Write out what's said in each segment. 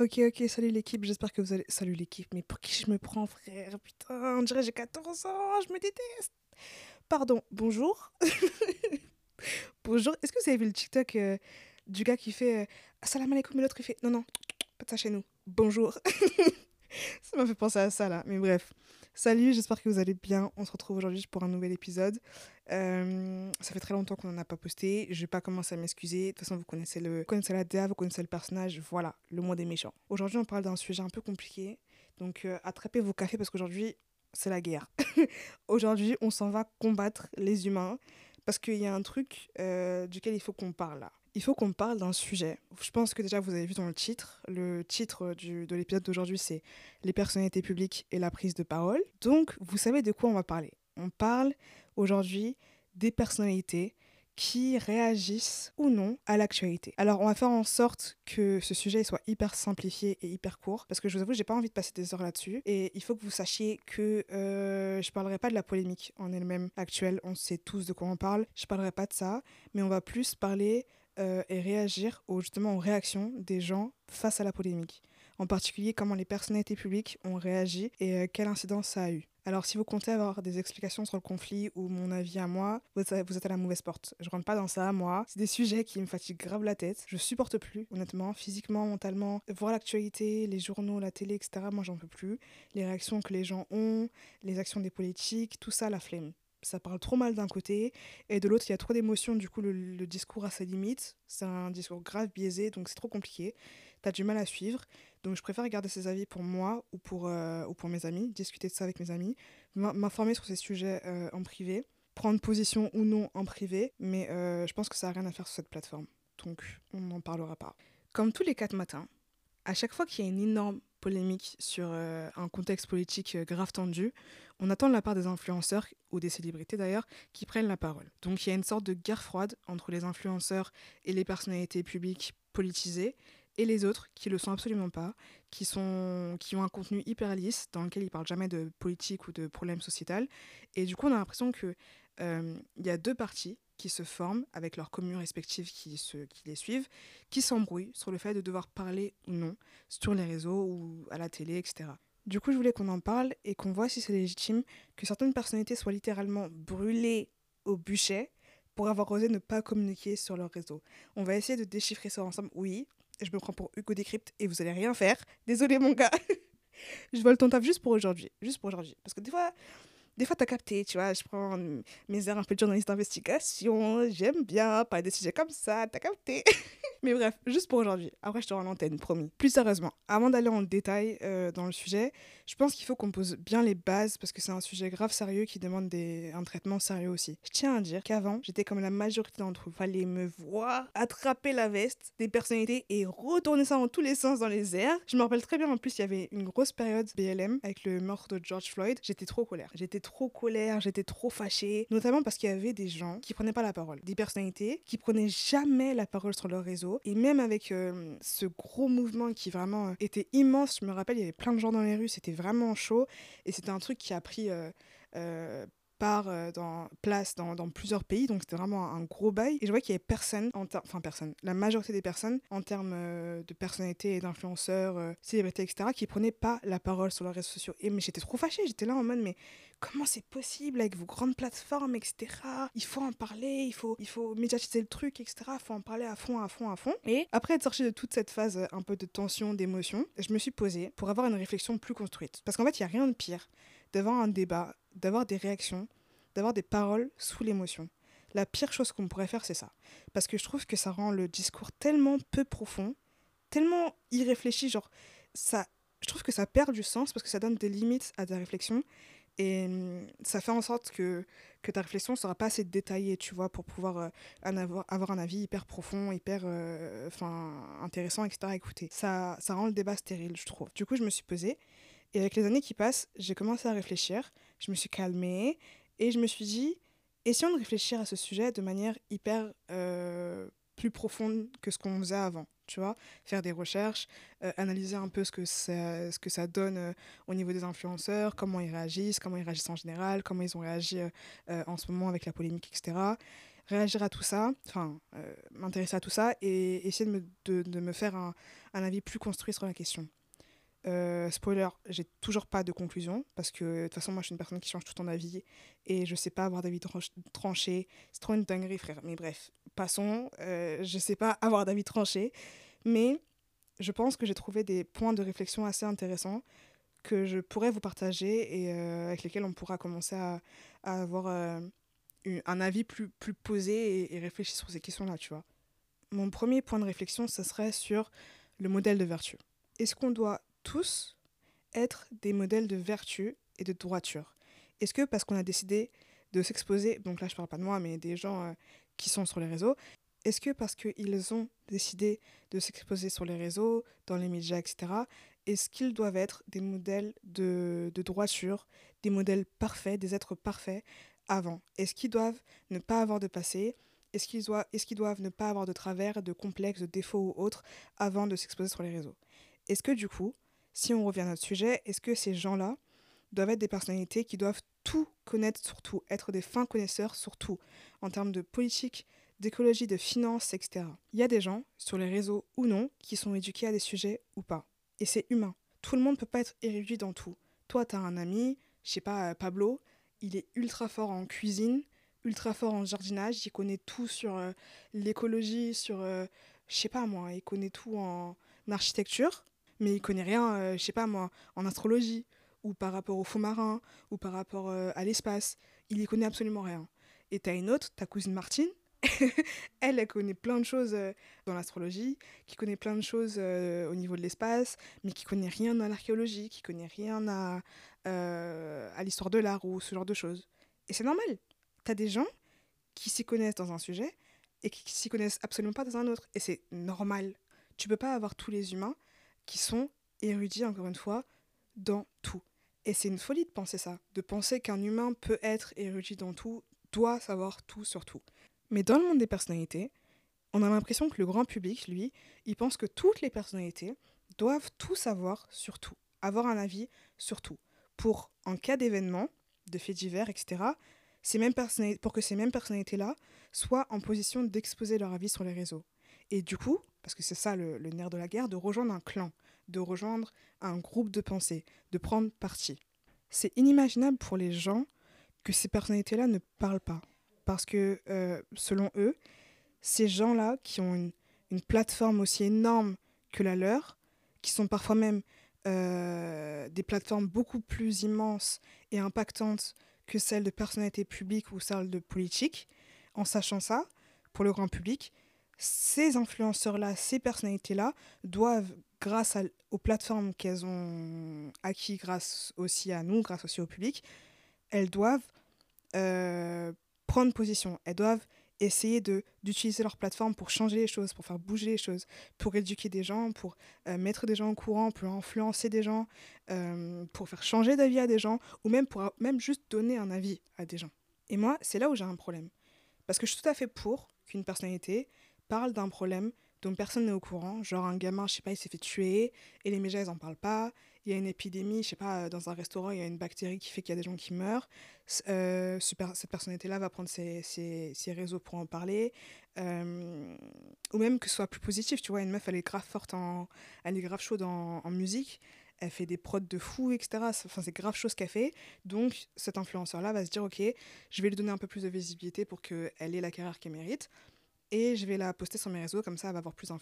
Ok, ok, salut l'équipe, j'espère que vous allez... Salut l'équipe, mais pour qui je me prends, frère? Putain, on dirait j'ai 14 ans, je me déteste. Pardon, bonjour. Bonjour, est-ce que vous avez vu le TikTok euh, du gars qui fait euh, Assalamu alaikum et l'autre il fait Non, non, pas de ça chez nous, bonjour. Ça m'a fait penser à ça là, mais bref. Salut, j'espère que vous allez bien. On se retrouve aujourd'hui pour un nouvel épisode. Euh, ça fait très longtemps qu'on n'en a pas posté. Je vais pas commencer à m'excuser. De toute façon, vous connaissez, le, vous connaissez la DA, vous connaissez le personnage. Voilà, le monde est méchant. Aujourd'hui, on parle d'un sujet un peu compliqué. Donc, euh, attrapez vos cafés parce qu'aujourd'hui, c'est la guerre. aujourd'hui, on s'en va combattre les humains parce qu'il y a un truc euh, duquel il faut qu'on parle là il faut qu'on parle d'un sujet. Je pense que déjà vous avez vu dans le titre. Le titre de l'épisode d'aujourd'hui, c'est les personnalités publiques et la prise de parole. Donc, vous savez de quoi on va parler. On parle aujourd'hui des personnalités qui réagissent ou non à l'actualité. Alors on va faire en sorte que ce sujet soit hyper simplifié et hyper court parce que je vous avoue j'ai pas envie de passer des heures là-dessus et il faut que vous sachiez que euh, je parlerai pas de la polémique en elle-même actuelle, on sait tous de quoi on parle, je parlerai pas de ça, mais on va plus parler euh, et réagir aux, justement aux réactions des gens face à la polémique. En particulier, comment les personnalités publiques ont réagi et euh, quelle incidence ça a eu. Alors, si vous comptez avoir des explications sur le conflit ou mon avis à moi, vous êtes à la mauvaise porte. Je rentre pas dans ça, moi. C'est des sujets qui me fatiguent grave la tête. Je supporte plus, honnêtement, physiquement, mentalement. Voir l'actualité, les journaux, la télé, etc., moi, j'en peux plus. Les réactions que les gens ont, les actions des politiques, tout ça, la flemme ça parle trop mal d'un côté, et de l'autre, il y a trop d'émotions, du coup, le, discours a ses limites. C'est un discours grave biaisé, donc c'est trop compliqué. Tu as du mal à suivre. Donc je préfère garder ces avis pour moi ou pour, euh, ou pour mes amis, discuter de ça avec mes amis, m'informer sur ces sujets euh, en privé, prendre position ou non en privé, mais euh, je pense que ça n'a rien à faire sur cette plateforme. Donc on n'en parlera pas. Comme tous les quatre matins, à chaque fois qu'il y a une énorme polémique sur un contexte politique grave tendu, on attend de la part des influenceurs, ou des célébrités d'ailleurs, qui prennent la parole. Donc il y a une sorte de guerre froide entre les influenceurs et les personnalités publiques politisées, et les autres qui le sont absolument pas, qui, sont, qui ont un contenu hyper lisse dans lequel ils parlent jamais de politique ou de problèmes sociétal. Et du coup, on a l'impression qu'il euh, y a deux parties qui se forment avec leurs communes respectives qui, se, qui les suivent, qui s'embrouillent sur le fait de devoir parler ou non sur les réseaux ou à la télé, etc. Du coup, je voulais qu'on en parle et qu'on voit si c'est légitime que certaines personnalités soient littéralement brûlées au bûcher pour avoir osé ne pas communiquer sur leur réseau. On va essayer de déchiffrer ça ensemble. Oui, je me prends pour Hugo Décrypte et vous allez rien faire. Désolé mon gars. je vole ton taf juste pour aujourd'hui. Juste pour aujourd'hui. Parce que des fois, des fois, t'as capté, tu vois, je prends mes airs un peu de journaliste d'investigation, j'aime bien parler des sujets comme ça, t'as capté. Mais bref, juste pour aujourd'hui. Après, je te rends l'antenne, promis. Plus sérieusement, avant d'aller en détail euh, dans le sujet, je pense qu'il faut qu'on pose bien les bases parce que c'est un sujet grave sérieux qui demande des... un traitement sérieux aussi. Je tiens à dire qu'avant, j'étais comme la majorité d'entre vous. Fallait me voir attraper la veste des personnalités et retourner ça dans tous les sens dans les airs. Je me rappelle très bien, en plus, il y avait une grosse période BLM avec le meurtre de George Floyd. J'étais trop colère. J'étais trop colère, j'étais trop fâchée. Notamment parce qu'il y avait des gens qui prenaient pas la parole. Des personnalités qui prenaient jamais la parole sur leur réseau et même avec euh, ce gros mouvement qui vraiment euh, était immense, je me rappelle, il y avait plein de gens dans les rues, c'était vraiment chaud. Et c'était un truc qui a pris euh, part dans place dans, dans, plusieurs pays, donc c'était vraiment un gros bail. Et je vois qu'il y avait personne, enfin personne, la majorité des personnes en termes de personnalité et d'influenceurs, célébrités, etc., qui prenaient pas la parole sur leurs réseaux sociaux. Et mais j'étais trop fâchée, j'étais là en mode mais comment c'est possible avec vos grandes plateformes, etc. Il faut en parler, il faut, il faut médiatiser le truc, etc. Il faut en parler à fond, à fond, à fond. Et après être sorti de toute cette phase euh, un peu de tension, d'émotion, je me suis posée pour avoir une réflexion plus construite. Parce qu'en fait, il n'y a rien de pire d'avoir un débat, d'avoir des réactions, d'avoir des paroles sous l'émotion. La pire chose qu'on pourrait faire, c'est ça. Parce que je trouve que ça rend le discours tellement peu profond, tellement irréfléchi, genre, ça, je trouve que ça perd du sens parce que ça donne des limites à ta réflexion et mmh, ça fait en sorte que, que ta réflexion ne sera pas assez détaillée, tu vois, pour pouvoir euh, avoir, avoir, un avis hyper profond, hyper euh, intéressant, etc. à écouter. Ça, ça rend le débat stérile, je trouve. Du coup, je me suis posée. Et avec les années qui passent, j'ai commencé à réfléchir. Je me suis calmée. Et je me suis dit, essayons de réfléchir à ce sujet de manière hyper euh, plus profonde que ce qu'on faisait avant tu vois, faire des recherches, euh, analyser un peu ce que ça, ce que ça donne euh, au niveau des influenceurs, comment ils réagissent, comment ils réagissent en général, comment ils ont réagi en ce moment avec la polémique, etc. réagir à tout ça, enfin, m'intéresser à tout ça et essayer de me, de, me faire un, avis plus construit sur la question. Euh, spoiler, j'ai toujours pas de conclusion parce que de toute façon, moi je suis une personne qui change tout en avis et je sais pas avoir d'avis tranché. C'est trop une dinguerie, frère. Mais bref, passons. Euh, je sais pas avoir d'avis tranché, mais je pense que j'ai trouvé des points de réflexion assez intéressants que je pourrais vous partager et euh, avec lesquels on pourra commencer à, avoir euh, un avis plus, plus posé et, et réfléchir sur ces questions-là, tu vois. Mon premier point de réflexion, ce serait sur le modèle de vertu. Est-ce qu'on doit tous être des modèles de vertu et de droiture. Est-ce que parce qu'on a décidé de s'exposer, donc là je parle pas de moi, mais des gens euh, qui sont sur les réseaux, est-ce que parce qu'ils ont décidé de s'exposer sur les réseaux, dans les médias, etc., est-ce qu'ils doivent être des modèles de, de droiture, des modèles parfaits, des êtres parfaits avant? Est-ce qu'ils doivent ne pas avoir de passé? Est-ce qu'ils doivent, est qu'ils doivent ne pas avoir de travers, de complexes, de défauts ou autres avant de s'exposer sur les réseaux? Est-ce que du coup, si on revient à notre sujet, est-ce que ces gens-là doivent être des personnalités qui doivent tout connaître sur tout, être des fins connaisseurs sur tout, en termes de politique, d'écologie, de finances, etc. Il y a des gens, sur les réseaux ou non, qui sont éduqués à des sujets ou pas. Et c'est humain. Tout le monde ne peut pas être érudit dans tout. Toi, tu as un ami, je sais pas, euh, Pablo, il est ultra fort en cuisine, ultra fort en jardinage, il connaît tout sur euh, l'écologie, sur, euh, je sais pas moi, il connaît tout en architecture mais il connaît rien, euh, je sais pas moi, en astrologie, ou par rapport aux faux marins, ou par rapport euh, à l'espace. Il y connaît absolument rien. Et t'as une autre, ta cousine Martine, elle, elle connaît plein de choses euh, dans l'astrologie, qui connaît plein de choses euh, au niveau de l'espace, mais qui connaît rien dans l'archéologie, qui connaît rien à, à l'histoire de l'art ou ce genre de choses. Et c'est normal. T'as des gens qui s'y connaissent dans un sujet et qui s'y connaissent absolument pas dans un autre. Et c'est normal. Tu peux pas avoir tous les humains qui sont érudits, encore une fois, dans tout. Et c'est une folie de penser ça, de penser qu'un humain peut être érudit dans tout, doit savoir tout sur tout. Mais dans le monde des personnalités, on a l'impression que le grand public, lui, il pense que toutes les personnalités doivent tout savoir sur tout, avoir un avis sur tout, pour, en cas d'événement, de faits divers, etc., ces mêmes pour que ces mêmes personnalités-là soient en position d'exposer leur avis sur les réseaux. Et du coup, parce que c'est ça le, nerf de la guerre, de rejoindre un clan, de rejoindre un groupe de pensée, de prendre parti. C'est inimaginable pour les gens que ces personnalités-là ne parlent pas. Parce que, euh, selon eux, ces gens-là qui ont une, une, plateforme aussi énorme que la leur, qui sont parfois même euh, des plateformes beaucoup plus immenses et impactantes que celles de personnalités publiques ou celles de politiques, en sachant ça, pour le grand public, ces influenceurs-là, ces personnalités-là doivent, grâce aux plateformes qu'elles ont acquis, grâce aussi à nous, grâce aussi au public, elles doivent euh, prendre position. Elles doivent essayer d'utiliser leur plateforme pour changer les choses, pour faire bouger les choses, pour éduquer des gens, pour euh, mettre des gens au courant, pour influencer des gens, euh, pour faire changer d'avis à des gens, ou même pour même juste donner un avis à des gens. Et moi, c'est là où j'ai un problème. Parce que je suis tout à fait pour qu'une personnalité parle d'un problème dont personne n'est au courant, genre un gamin, je sais pas, il s'est fait tuer et les médias ils en parlent pas, il y a une épidémie, je sais pas, dans un restaurant, il y a une bactérie qui fait qu'il y a des gens qui meurent, euh, cette personnalité-là va prendre ses, ses, ses, réseaux pour en parler, euh, ou même que ce soit plus positif, tu vois, une meuf elle est grave forte, en, elle est grave chaude en, en musique, elle fait des prods de fou, etc. Enfin, c'est grave chose qu'elle fait. Donc, cet influenceur-là va se dire, ok, je vais lui donner un peu plus de visibilité pour qu'elle ait la carrière qu'elle mérite et je vais la poster sur mes réseaux, comme ça elle va avoir plus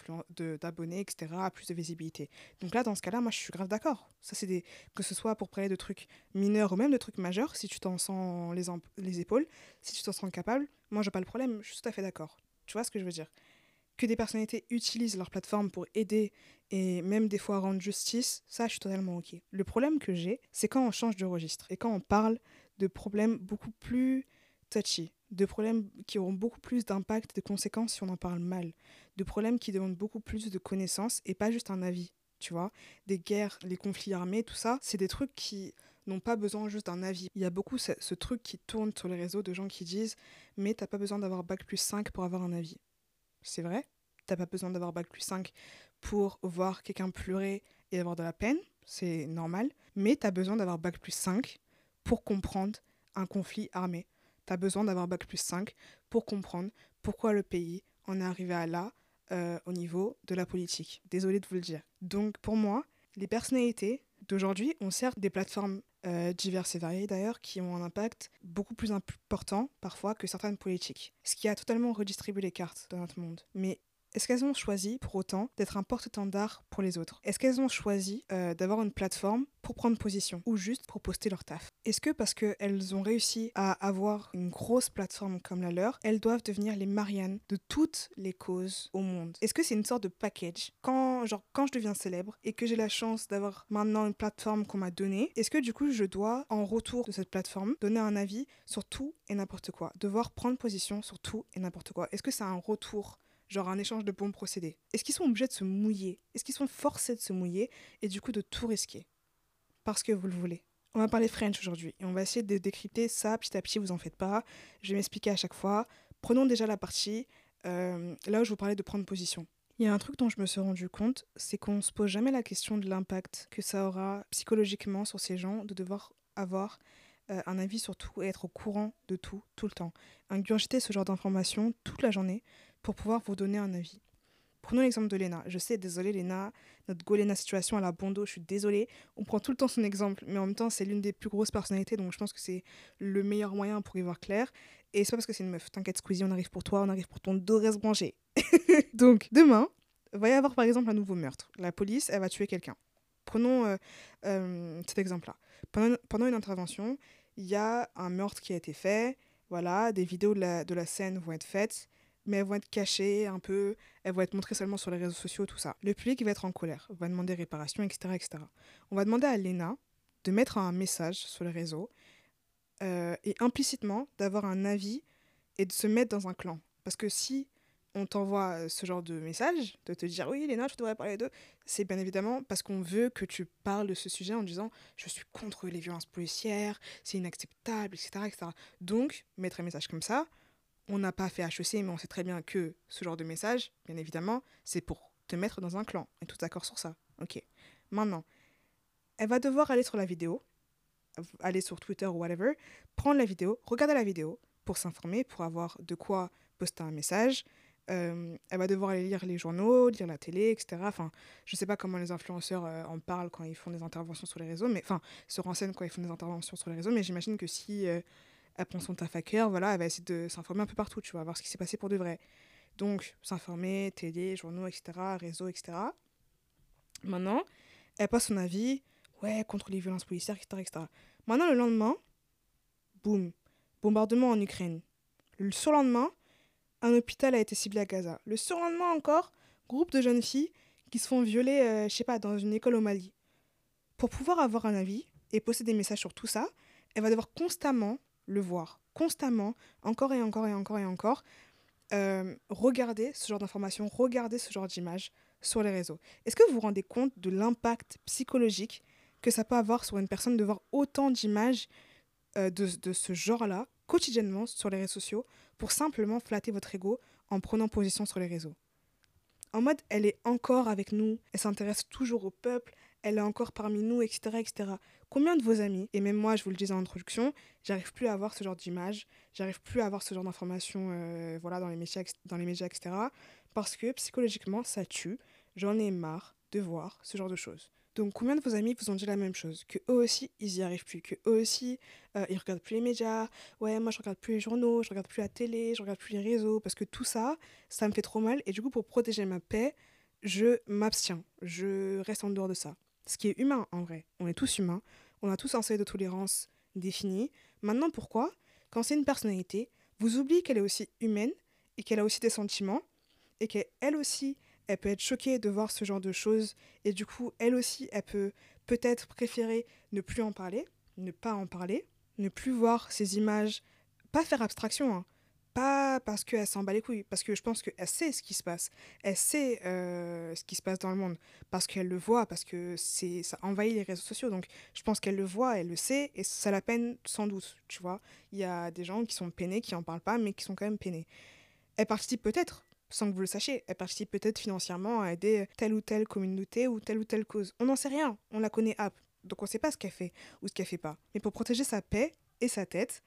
d'abonnés, etc., plus de visibilité. Donc là, dans ce cas-là, moi je suis grave d'accord. Ça, c'est des. Que ce soit pour parler de trucs mineurs ou même de trucs majeurs, si tu t'en sens les, les épaules, si tu t'en sens capable, moi j'ai pas le problème, je suis tout à fait d'accord. Tu vois ce que je veux dire? Que des personnalités utilisent leur plateforme pour aider et même des fois rendre justice, ça je suis totalement ok. Le problème que j'ai, c'est quand on change de registre et quand on parle de problèmes beaucoup plus touchy, de problèmes qui auront beaucoup plus d'impact, de conséquences si on en parle mal, de problèmes qui demandent beaucoup plus de connaissances et pas juste un avis, tu vois. Des guerres, les conflits armés, tout ça, c'est des trucs qui n'ont pas besoin juste d'un avis. Il y a beaucoup ce, truc qui tourne sur les réseaux de gens qui disent mais t'as pas besoin d'avoir bac plus 5 pour avoir un avis. C'est vrai, t'as pas besoin d'avoir bac plus 5 pour voir quelqu'un pleurer et avoir de la peine, c'est normal, mais t'as besoin d'avoir bac plus 5 pour comprendre un conflit armé tu as besoin d'avoir bac plus 5 pour comprendre pourquoi le pays en est arrivé à là euh, au niveau de la politique. Désolée de vous le dire. Donc pour moi, les personnalités d'aujourd'hui ont certes des plateformes euh, diverses et variées d'ailleurs, qui ont un impact beaucoup plus important parfois que certaines politiques. Ce qui a totalement redistribué les cartes dans notre monde. Mais est-ce qu'elles ont choisi pour autant d'être un porte-étendard pour les autres? Est-ce qu'elles ont choisi euh, d'avoir une plateforme pour prendre position ou juste pour poster leur taf? Est-ce que parce qu'elles ont réussi à avoir une grosse plateforme comme la leur, elles doivent devenir les Marianne de toutes les causes au monde? Est-ce que c'est une sorte de package? Quand, genre, quand je deviens célèbre et que j'ai la chance d'avoir maintenant une plateforme qu'on m'a donnée, est-ce que du coup je dois, en retour de cette plateforme, donner un avis sur tout et n'importe quoi? Devoir prendre position sur tout et n'importe quoi? Est-ce que c'est un retour genre un échange de bons procédés Est-ce qu'ils sont obligés de se mouiller? Est-ce qu'ils sont forcés de se mouiller et du coup de tout risquer? Parce que vous le voulez. On va parler French aujourd'hui et on va essayer de décrypter ça petit à petit, vous en faites pas. Je vais m'expliquer à chaque fois. Prenons déjà la partie euh, là où je vous parlais de prendre position. Il y a un truc dont je me suis rendu compte, c'est qu'on se pose jamais la question de l'impact que ça aura psychologiquement sur ces gens de devoir avoir euh, un avis sur tout et être au courant de tout, tout le temps. Ingurgiter ce genre d'informations toute la journée, pour pouvoir vous donner un avis. Prenons l'exemple de Lena. Je sais, désolé Lena, notre go Lena situation à la Bondo, je suis désolée. On prend tout le temps son exemple, mais en même temps, c'est l'une des plus grosses personnalités, donc je pense que c'est le meilleur moyen pour y voir clair. Et c'est parce que c'est une meuf. T'inquiète, Squeezie, on arrive pour toi, on arrive pour ton dos reste branché. donc, demain, va y avoir par exemple un nouveau meurtre. La police, elle va tuer quelqu'un. Prenons euh, euh, cet exemple-là. Pendant, une intervention, il y a un meurtre qui a été fait. Voilà, des vidéos de la scène vont être faites mais elles vont être cachées un peu, elles vont être montrées seulement sur les réseaux sociaux, tout ça. Le public va être en colère, va demander réparation, etc., etc. On va demander à Lena de mettre un message sur les réseaux euh, et implicitement d'avoir un avis et de se mettre dans un clan. Parce que si on t'envoie euh, ce genre de message, de te dire oui, Léna, je devrais parler d'eux, c'est bien évidemment parce qu'on veut que tu parles de ce sujet en disant je suis contre les violences policières, c'est inacceptable, etc., etc. Donc, mettre un message comme ça, on n'a pas fait HEC, mais on sait très bien que ce genre de message, bien évidemment, c'est pour te mettre dans un clan. On est tous d'accord sur ça. Ok. Maintenant, elle va devoir aller sur la vidéo, aller sur Twitter ou whatever, prendre la vidéo, regarder la vidéo pour s'informer, pour avoir de quoi poster un message. Euh, elle va devoir aller lire les journaux, lire la télé, etc. Enfin, je sais pas comment les influenceurs euh, en parlent quand ils font des interventions sur les réseaux, mais enfin, se renseignent quand ils font des interventions sur les réseaux, mais j'imagine que si euh, elle prend son taf à cœur, voilà, elle va essayer de s'informer un peu partout, tu vois, voir ce qui s'est passé pour de vrai. Donc, s'informer, télé, journaux, etc., réseaux, etc. Maintenant, elle passe son avis, ouais, contre les violences policières, etc., etc. Maintenant, le lendemain, boum, bombardement en Ukraine. Le surlendemain, un hôpital a été ciblé à Gaza. Le surlendemain encore, groupe de jeunes filles qui se font violer, euh, je sais pas, dans une école au Mali. Pour pouvoir avoir un avis et poster des messages sur tout ça, elle va devoir constamment le voir constamment, encore et encore et encore et encore, euh, regardez ce genre d'informations, regardez ce genre d'images sur les réseaux. Est-ce que vous vous rendez compte de l'impact psychologique que ça peut avoir sur une personne de voir autant d'images euh, de, de, ce genre-là quotidiennement sur les réseaux sociaux pour simplement flatter votre ego en prenant position sur les réseaux? En mode, elle est encore avec nous, elle s'intéresse toujours au peuple, elle est encore parmi nous, etc., etc. Combien de vos amis, et même moi, je vous le disais en introduction, j'arrive plus à avoir ce genre d'image, j'arrive plus à avoir ce genre d'informations euh, voilà, dans, les médias, dans les médias, etc. Parce que psychologiquement, ça tue. J'en ai marre de voir ce genre de choses. Donc, combien de vos amis vous ont dit la même chose? Que eux aussi, ils y arrivent plus. Que eux aussi, euh, ils regardent plus les médias. Ouais, moi, je regarde plus les journaux, je regarde plus la télé, je regarde plus les réseaux. Parce que tout ça, ça me fait trop mal. Et du coup, pour protéger ma paix, je m'abstiens. Je reste en dehors de ça. Ce qui est humain en vrai. On est tous humains. On a tous un seuil de tolérance défini. Maintenant, pourquoi? Quand c'est une personnalité, vous oubliez qu'elle est aussi humaine et qu'elle a aussi des sentiments et qu'elle aussi, elle peut être choquée de voir ce genre de choses et du coup, elle aussi, elle peut peut-être préférer ne plus en parler, ne pas en parler, ne plus voir ces images, pas faire abstraction, hein, pas parce qu'elle s'en bat les couilles, parce que je pense qu'elle sait ce qui se passe. Elle sait euh, ce qui se passe dans le monde, parce qu'elle le voit, parce que c'est ça envahit les réseaux sociaux. Donc je pense qu'elle le voit, elle le sait, et ça la peine sans doute, tu vois. Il y a des gens qui sont peinés, qui n'en parlent pas, mais qui sont quand même peinés. Elle participe peut-être, sans que vous le sachiez, elle participe peut-être financièrement à aider telle ou telle communauté ou telle ou telle cause. On n'en sait rien, on la connaît app, donc on ne sait pas ce qu'elle fait ou ce qu'elle fait pas. Mais pour protéger sa paix et sa tête,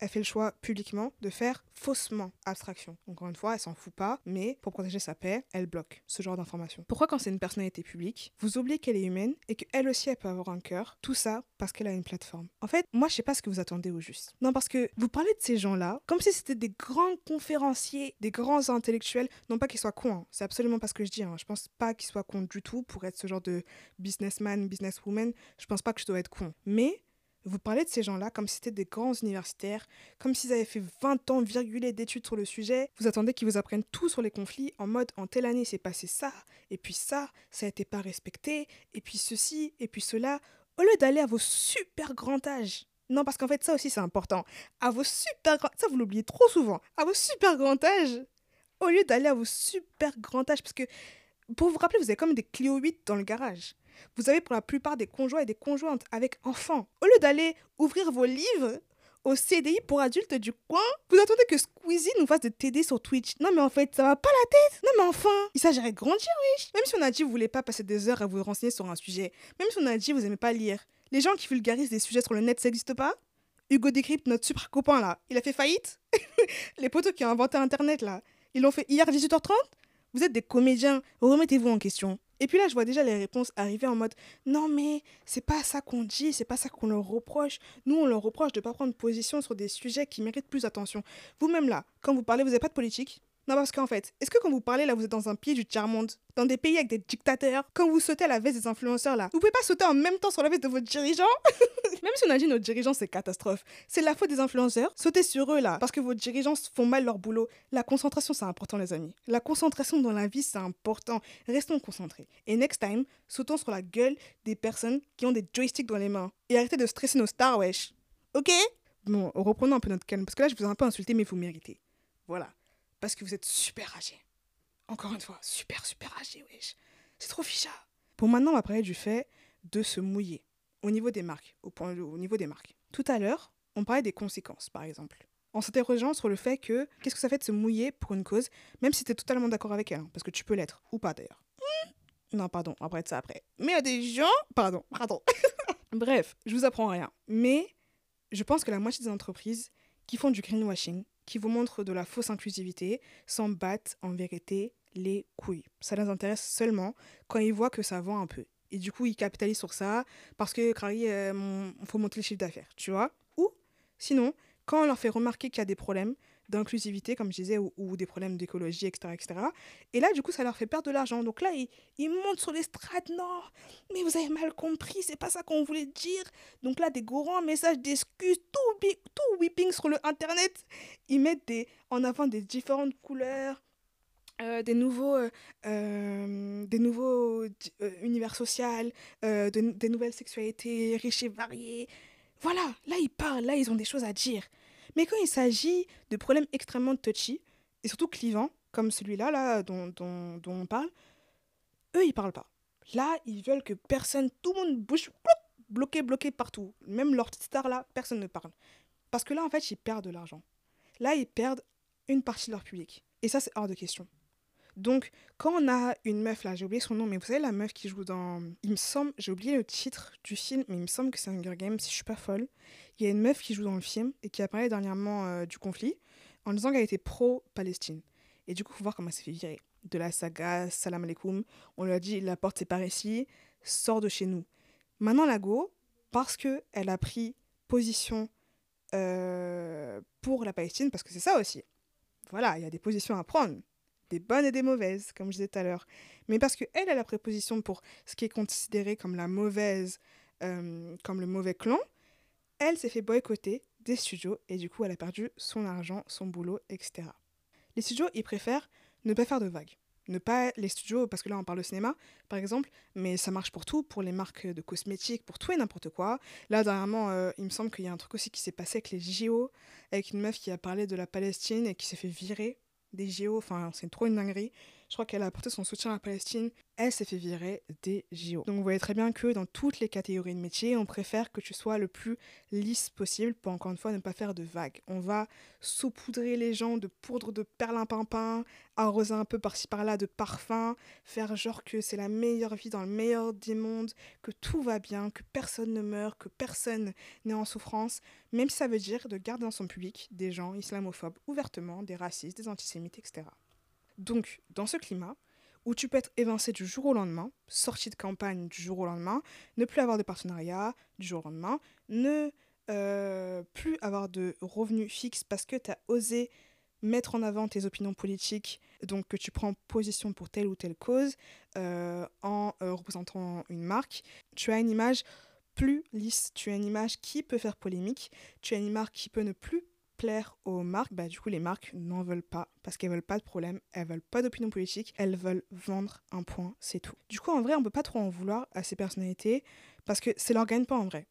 elle fait le choix publiquement de faire faussement abstraction. Encore une fois, elle s'en fout pas, mais pour protéger sa paix, elle bloque ce genre d'informations. Pourquoi quand c'est une personnalité publique, vous oubliez qu'elle est humaine et qu'elle aussi elle peut avoir un cœur? Tout ça parce qu'elle a une plateforme. En fait, moi je sais pas ce que vous attendez au juste. Non, parce que vous parlez de ces gens-là comme si c'était des grands conférenciers, des grands intellectuels. Non pas qu'ils soient cons, hein. c'est absolument pas ce que je dis. Hein. Je pense pas qu'ils soient cons du tout pour être ce genre de businessman, businesswoman. Je pense pas que je dois être con. Mais vous parlez de ces gens-là comme si c'était des grands universitaires, comme s'ils avaient fait 20 ans virgulés d'études sur le sujet. Vous attendez qu'ils vous apprennent tout sur les conflits en mode en telle année s'est passé ça, et puis ça, ça a été pas respecté, et puis ceci, et puis cela, au lieu d'aller à vos super grands âges. Non, parce qu'en fait, ça aussi c'est important. À vos super grands... Ça, vous l'oubliez trop souvent. À vos super grands âges. Au lieu d'aller à vos super grands âges, parce que pour vous rappeler, vous avez comme des Clio 8 dans le garage. Vous avez pour la plupart des conjoints et des conjointes avec enfants. Au lieu d'aller ouvrir vos livres au CDI pour adultes du coin, vous attendez que Squeezie nous fasse de TD sur Twitch. Non mais en fait, ça va pas la tête. Non mais enfin, il s'agirait de grandir, oui. Même si on a dit vous voulez pas passer des heures à vous renseigner sur un sujet, même si on a dit vous aimez pas lire, les gens qui vulgarisent des sujets sur le net, ça n'existe pas? Hugo Décrypte, notre super copain là, il a fait faillite? Les potos qui ont inventé Internet là, ils l'ont fait hier à 18h30 Vous êtes des comédiens, remettez-vous en question. Et puis là, je vois déjà les réponses arriver en mode non mais c'est pas ça qu'on dit, c'est pas ça qu'on leur reproche. Nous, on leur reproche de pas prendre position sur des sujets qui méritent plus d'attention. Vous-même là, quand vous parlez, vous n'avez pas de politique? Non, parce qu'en fait, est-ce que quand vous parlez là, vous êtes dans un pied du tiers-monde, dans des pays avec des dictateurs, quand vous sautez à la veste des influenceurs là, vous pouvez pas sauter en même temps sur la veste de votre dirigeant? Même si on a dit nos dirigeants, c'est catastrophe, c'est la faute des influenceurs. Sautez sur eux là, parce que vos dirigeants font mal leur boulot. La concentration, c'est important, les amis. La concentration dans la vie, c'est important. Restons concentrés. Et next time, sautons sur la gueule des personnes qui ont des joysticks dans les mains. Et arrêtez de stresser nos stars, wesh. Ok? Bon, reprenons un peu notre calme, parce que là, je vous ai un peu insulté, mais vous méritez. Voilà parce que vous êtes super âgé. Encore une fois, super, super âgé, wesh. C'est trop ficha. Pour maintenant, on va parler du fait de se mouiller au niveau des marques, au, point, au niveau des marques. Tout à l'heure, on parlait des conséquences, par exemple. En s'interrogeant sur le fait que qu'est-ce que ça fait de se mouiller pour une cause, même si tu es totalement d'accord avec elle, hein, parce que tu peux l'être, ou pas d'ailleurs. Hmm. Non, pardon, après de ça après. Mais il y a des gens. Pardon, pardon. Bref, je vous apprends rien. Mais je pense que la moitié des entreprises qui font du greenwashing, qui vous montrent de la fausse inclusivité s'en battent en vérité les couilles. Ça les intéresse seulement quand ils voient que ça vend un peu. Et du coup, ils capitalisent sur ça parce que, il euh, faut monter le chiffre d'affaires, tu vois. Ou, sinon, quand on leur fait remarquer qu'il y a des problèmes, d'inclusivité, comme je disais, ou, des problèmes d'écologie, etc., etc. Et là, du coup, ça leur fait perdre de l'argent. Donc là, ils, ils montent sur les strates. Non, mais vous avez mal compris, c'est pas ça qu'on voulait dire. Donc là, des grands messages d'excuses, tout, tout whipping sur le Internet. Ils mettent en avant des différentes couleurs. Euh, des nouveaux, euh, euh, des nouveaux univers sociaux, des nouvelles sexualités riches et variées. Voilà, là ils parlent, là ils ont des choses à dire. Mais quand il s'agit de problèmes extrêmement touchy, et surtout clivants, comme celui-là là, dont, dont, dont, on parle, eux, ils parlent pas. Là, ils veulent que personne, tout le monde bouge, bloqué, bloqué partout. Même leur petite star là, personne ne parle. Parce que là, en fait, ils perdent de l'argent. Là, ils perdent une partie de leur public. Et ça, c'est hors de question. Donc, quand on a une meuf là, j'ai oublié son nom, mais vous savez, la meuf qui joue dans. Il me semble, j'ai oublié le titre du film, mais il me semble que c'est Hunger Games, si je suis pas folle. Il y a une meuf qui joue dans le film et qui a parlé dernièrement euh, du conflit en disant qu'elle était pro-Palestine. Et du coup, faut voir comment elle s'est fait virer. De la saga Salam alaikum, on lui a dit la porte c'est par ici, sors de chez nous. Maintenant, la go, parce qu'elle a pris position euh, pour la Palestine, parce que c'est ça aussi. Voilà, il y a des positions à prendre des bonnes et des mauvaises, comme je disais tout à l'heure. Mais parce qu'elle, elle a la préposition pour ce qui est considéré comme la mauvaise, euh, comme le mauvais clan, elle s'est fait boycotter des studios et du coup, elle a perdu son argent, son boulot, etc. Les studios, ils préfèrent ne pas faire de vagues. Ne pas les studios, parce que là on parle de cinéma par exemple, mais ça marche pour tout, pour les marques de cosmétiques, pour tout et n'importe quoi. Là dernièrement, euh, il me semble qu'il y a un truc aussi qui s'est passé avec les JO, avec une meuf qui a parlé de la Palestine et qui s'est fait virer des JO, enfin c'est trop une dinguerie. Je crois qu'elle a apporté son soutien à la Palestine, elle s'est fait virer des JO. Donc vous voyez très bien que dans toutes les catégories de métiers, on préfère que tu sois le plus lisse possible pour encore une fois ne pas faire de vagues. On va saupoudrer les gens de poudre de perlimpinpin, arroser un peu par-ci par-là de parfum, faire genre que c'est la meilleure vie dans le meilleur des mondes, que tout va bien, que personne ne meurt, que personne n'est en souffrance, même si ça veut dire de garder dans son public des gens islamophobes ouvertement, des racistes, des antisémites, etc. Donc, dans ce climat, où tu peux être évincé du jour au lendemain, sorti de campagne du jour au lendemain, ne plus avoir de partenariat du jour au lendemain, ne euh, plus avoir de revenus fixes parce que tu as osé mettre en avant tes opinions politiques, donc que tu prends position pour telle ou telle cause euh, en euh, représentant une marque, tu as une image plus lisse, tu as une image qui peut faire polémique, tu as une image qui peut ne plus aux marques, bah, du coup, les marques n'en veulent pas parce qu'elles veulent pas de problème, elles veulent pas d'opinion politique, elles veulent vendre un point, c'est tout. Du coup, en vrai, on peut pas trop en vouloir à ces personnalités parce que c'est leur gagne-pas en vrai.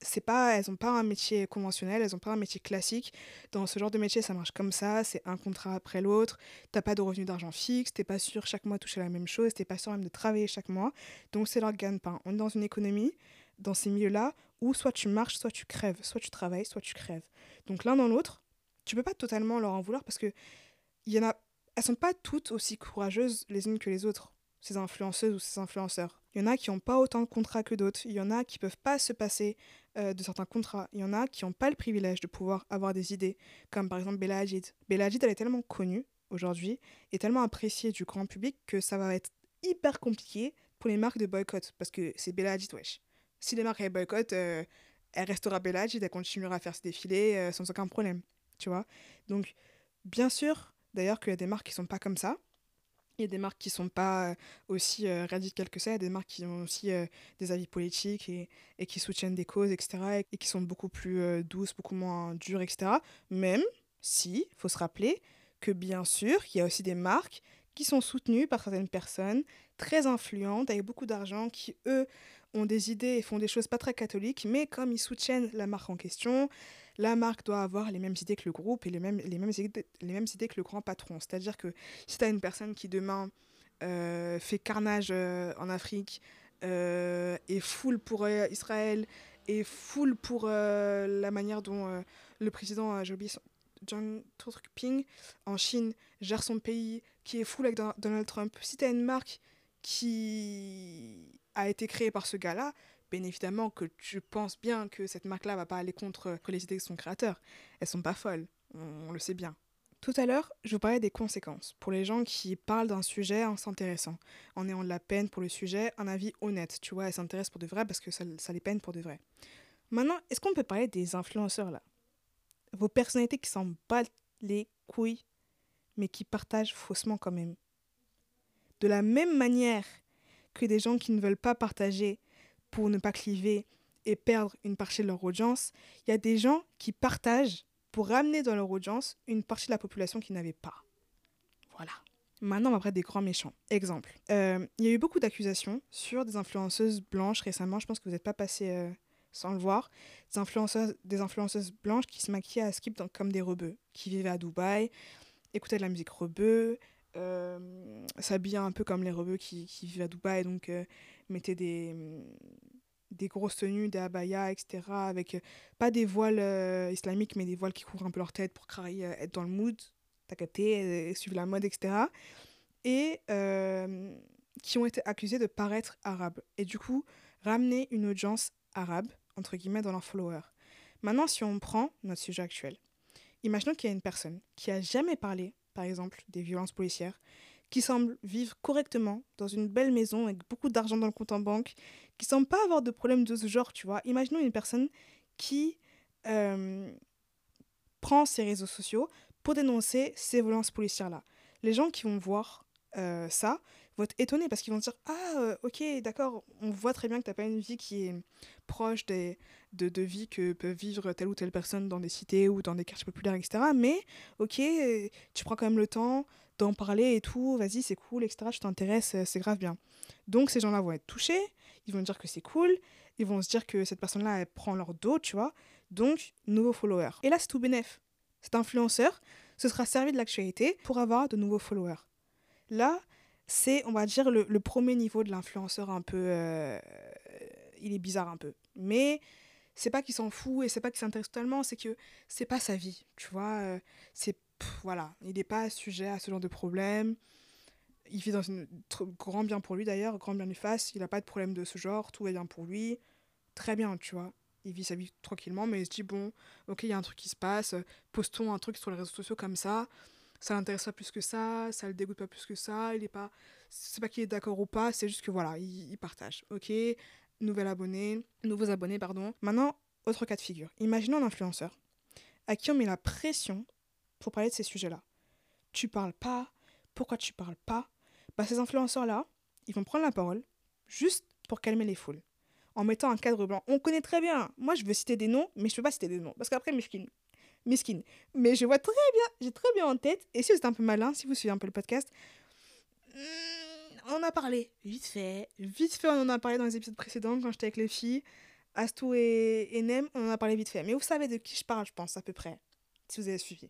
C'est pas, elles ont pas un métier conventionnel, elles ont pas un métier classique. Dans ce genre de métier, ça marche comme ça, c'est un contrat après l'autre. T'as pas de revenu d'argent fixe, t'es pas sûr chaque mois toucher la même chose, t'es pas sûr même de travailler chaque mois. Donc c'est leur gagne-pain. On est dans une économie, dans ces milieux-là, où soit tu marches, soit tu crèves, soit tu travailles, soit tu crèves. Donc l'un dans l'autre, tu peux pas totalement leur en vouloir parce que y en a, elles sont pas toutes aussi courageuses les unes que les autres, ces influenceuses ou ces influenceurs. Il y en a qui n'ont pas autant de contrats que d'autres. Il y en a qui peuvent pas se passer euh, de certains contrats. Il y en a qui n'ont pas le privilège de pouvoir avoir des idées, comme par exemple Bella Hadid. Bella Hadid, elle est tellement connue aujourd'hui et tellement appréciée du grand public que ça va être hyper compliqué pour les marques de boycott parce que c'est Bella Hadid, wesh. Si les marques elles boycottent, euh, elle restera belle elle continuera à faire ses défilés euh, sans aucun problème, tu vois. Donc, bien sûr, d'ailleurs, qu'il y a des marques qui sont pas comme ça. Il y a des marques qui sont pas euh, aussi euh, radicales que ça. Il y a des marques qui ont aussi des avis politiques et, et, qui soutiennent des causes, etc. Et, qui sont beaucoup plus douces, beaucoup moins dures, etc. Même si, faut se rappeler que bien sûr, il y a aussi des marques qui sont soutenues par certaines personnes très influentes, avec beaucoup d'argent, qui, eux, ont des idées et font des choses pas très catholiques, mais comme ils soutiennent la marque en question, la marque doit avoir les mêmes idées que le groupe et les mêmes, les mêmes, idées, les mêmes idées que le grand patron. C'est-à-dire que si tu as une personne qui demain euh, fait carnage euh, en Afrique euh, et foule pour Israël et foule pour la manière dont le président, j'ai oublié Ping en Chine gère son pays, qui est full avec Donald Trump, si tu as une marque qui a été créé par ce gars-là, bien évidemment que tu penses bien que cette marque-là va pas aller contre les idées de son créateur. Elles sont pas folles, on, le sait bien. Tout à l'heure, je vous parlais des conséquences pour les gens qui parlent d'un sujet en s'intéressant, en ayant de la peine pour le sujet, un avis honnête, tu vois, elles s'intéressent pour de vrai parce que ça, ça les peine pour de vrai. Maintenant, est-ce qu'on peut parler des influenceurs là? Vos personnalités qui s'en battent les couilles, mais qui partagent faussement quand même. De la même manière que des gens qui ne veulent pas partager pour ne pas cliver et perdre une partie de leur audience, il y a des gens qui partagent pour ramener dans leur audience une partie de la population qui n'avait pas. Voilà. Maintenant, on va parler des grands méchants. Exemple. Euh, il y a eu beaucoup d'accusations sur des influenceuses blanches récemment. Je pense que vous n'êtes pas passé euh, sans le voir. Des influenceuses, des influenceuses blanches qui se maquillaient à skip comme des rebeux, qui vivaient à Dubaï, écoutaient de la musique rebeu, euh, s'habiller un peu comme les rebeux qui, vivent à Dubaï, donc euh, mettaient des, des grosses tenues, des abayas, etc. Avec euh, pas des voiles islamiques, mais des voiles qui couvrent un peu leur tête pour créer, être dans le mood, t'as suivre la mode, etc. Et qui ont été accusés de paraître arabes. Et du coup, ramener une audience arabe, entre guillemets, dans leurs followers. Maintenant, si on prend notre sujet actuel, imaginons qu'il y a une personne qui a jamais parlé par exemple, des violences policières, qui semblent vivre correctement dans une belle maison avec beaucoup d'argent dans le compte en banque, qui semblent pas avoir de problème de ce genre, tu vois. Imaginons une personne qui euh, prend ses réseaux sociaux pour dénoncer ces violences policières-là. Les gens qui vont voir euh, ça vont être étonnés parce qu'ils vont se dire Ah, euh, ok, d'accord, on voit très bien que tu n'as pas une vie qui est proche des, de, de vie que peuvent vivre telle ou telle personne dans des cités ou dans des quartiers populaires, etc. Mais, ok, tu prends quand même le temps d'en parler et tout, vas-y, c'est cool, etc. Je t'intéresse, euh, c'est grave bien. Donc, ces gens-là vont être touchés, ils vont dire que c'est cool, ils vont se dire que cette personne-là, elle prend leur dos, tu vois. Donc, nouveau follower. Et là, c'est tout bénef. Cet influenceur se sera servi de l'actualité pour avoir de nouveaux followers. Là, c'est, on va dire, le, le premier niveau de l'influenceur un peu... euh, il est bizarre un peu. Mais c'est pas qu'il s'en fout et c'est pas qu'il s'intéresse totalement, c'est que c'est pas sa vie, tu vois. euh, c'est... voilà, il n'est pas sujet à ce genre de problème. Il vit dans une... Grand bien pour lui d'ailleurs, grand bien lui fasse. Il n'a pas de problème de ce genre, tout va bien pour lui. Très bien, tu vois. Il vit sa vie tranquillement, mais il se dit, bon, ok, il y a un truc qui se passe, euh, postons un truc sur les réseaux sociaux comme ça. Ça l'intéresse pas plus que ça, ça le dégoûte pas plus que ça. Il est pas, c'est pas qu'il est d'accord ou pas, c'est juste que voilà, il, il partage. Ok, nouvel abonné, nouveaux abonnés, pardon. Maintenant, autre cas de figure. Imaginons un influenceur à qui on met la pression pour parler de ces sujets-là. Tu parles pas, pourquoi tu parles pas? Bah, ces influenceurs-là, ils vont prendre la parole juste pour calmer les foules en mettant un cadre blanc. On connaît très bien. Moi, je veux citer des noms, mais je peux pas citer des noms. Parce qu'après, Mishkin. Miskin. Mais je vois très bien, j'ai très bien en tête. Et si vous êtes un peu malin, si vous suivez un peu le podcast, hmm, on a parlé. Vite fait. Vite fait, on en a parlé dans les épisodes précédents quand j'étais avec les filles. Astou et, et Nem, on en a parlé vite fait. Mais vous savez de qui je parle, je pense, à peu près. Si vous avez suivi.